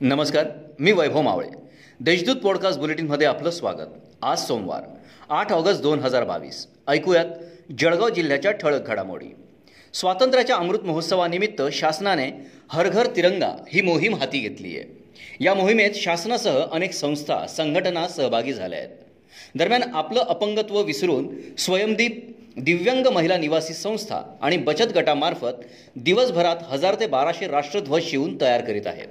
नमस्कार मी वैभव मावळे. देशदूत पॉडकास्ट बुलेटिनमध्ये आपलं स्वागत. आज सोमवार आठ ऑगस्ट दोन हजार बावीस. ऐकूयात जळगाव जिल्ह्याच्या ठळक घडामोडी. स्वातंत्र्याच्या अमृत महोत्सवानिमित्त शासनाने हर घर तिरंगा ही मोहीम हाती घेतली आहे. या मोहिमेत शासनासह अनेक संस्था संघटना सहभागी झाल्या आहेत. दरम्यान आपलं अपंगत्व विसरून स्वयंदीप दिव्यांग महिला निवासी संस्था आणि बचत गटामार्फत दिवसभरात हजार ते बाराशे राष्ट्रध्वज शिवून तयार करीत आहेत.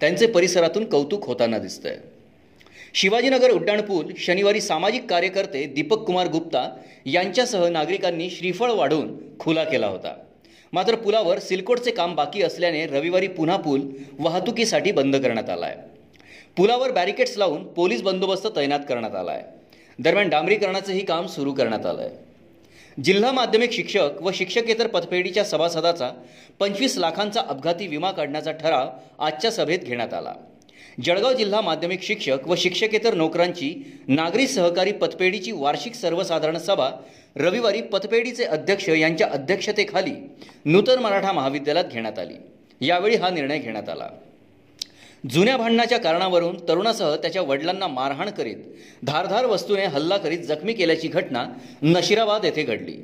त्यांचे परिसरातून कौतुक होताना दिसतंय. शिवाजीनगर उड्डाणपूल शनिवारी सामाजिक कार्यकर्ते दीपक कुमार गुप्ता यांच्यासह नागरिकांनी श्रीफळ वाढून खुला केला होता. मात्र पुलावर सिलकोटचे काम बाकी असल्याने रविवारी पुन्हा पूल वाहतुकीसाठी बंद करण्यात आला आहे पुलावर बॅरिकेड्स लावून पोलीस बंदोबस्त तैनात करण्यात आला आहे दरम्यान डांबरीकरणाचंही काम सुरू करण्यात आलं आहे जिल्हा माध्यमिक शिक्षक व शिक्षकेतर पतपेढीच्या सभासदाचा पंचवीस लाखांचा अपघाती विमा काढण्याचा ठराव आजच्या सभेत घेण्यात आला. जळगाव जिल्हा माध्यमिक शिक्षक व शिक्षकेतर नोकरांची नागरी सहकारी पतपेढीची वार्षिक सर्वसाधारण सभा रविवारी पतपेढीचे अध्यक्ष यांच्या अध्यक्षतेखाली नूतन मराठा महाविद्यालयात घेण्यात आली. यावेळी हा निर्णय घेण्यात आला. जुन्या भांडणाच्या कारणावरून तरुणासह त्याच्या वडिलांना मारहाण करीत धारधार वस्तूने हल्ला करीत जखमी केल्याची घटना नशिराबाद येथे घडली.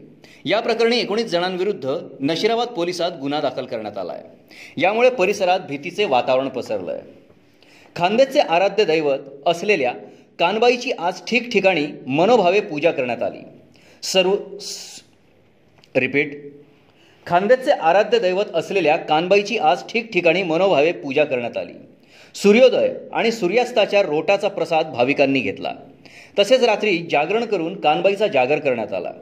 या प्रकरणी एकोणीस जणांविरुद्ध नशिराबाद पोलिसात गुन्हा दाखल करण्यात आला आहे यामुळे परिसरात भीतीचे वातावरण पसरलं आहे खांदेचे आराध्य दैवत असलेल्या कानबाईची आज ठिकठिकाणी मनोभावे पूजा करण्यात आली. सर्व रिपीट. खांदेचे आराध्य दैवत असलेल्या कानबाईची आज ठिकठिकाणी मनोभावे पूजा करण्यात आली. सूर्योदय आणि सूर्यास्ताच्या रोटाचा प्रसाद भाविकांनी घेतला. तसेच रात्री जागरण करून कानबाईचा जागर करण्यात आला.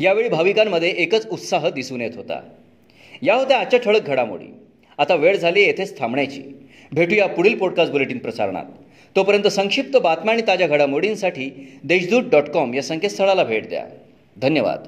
यावेळी भाविकांमध्ये एकच उत्साह दिसून येत होता. या होत्या आजच्या ठळक घडामोडी. आता वेळ झाली येथेच थांबण्याची. भेटूया पुढील पॉडकास्ट बुलेटिन प्रसारणात. तोपर्यंत संक्षिप्त बातम्या आणि ताज्या घडामोडींसाठी देशदूत डॉट कॉम या संकेतस्थळाला भेट द्या. धन्यवाद.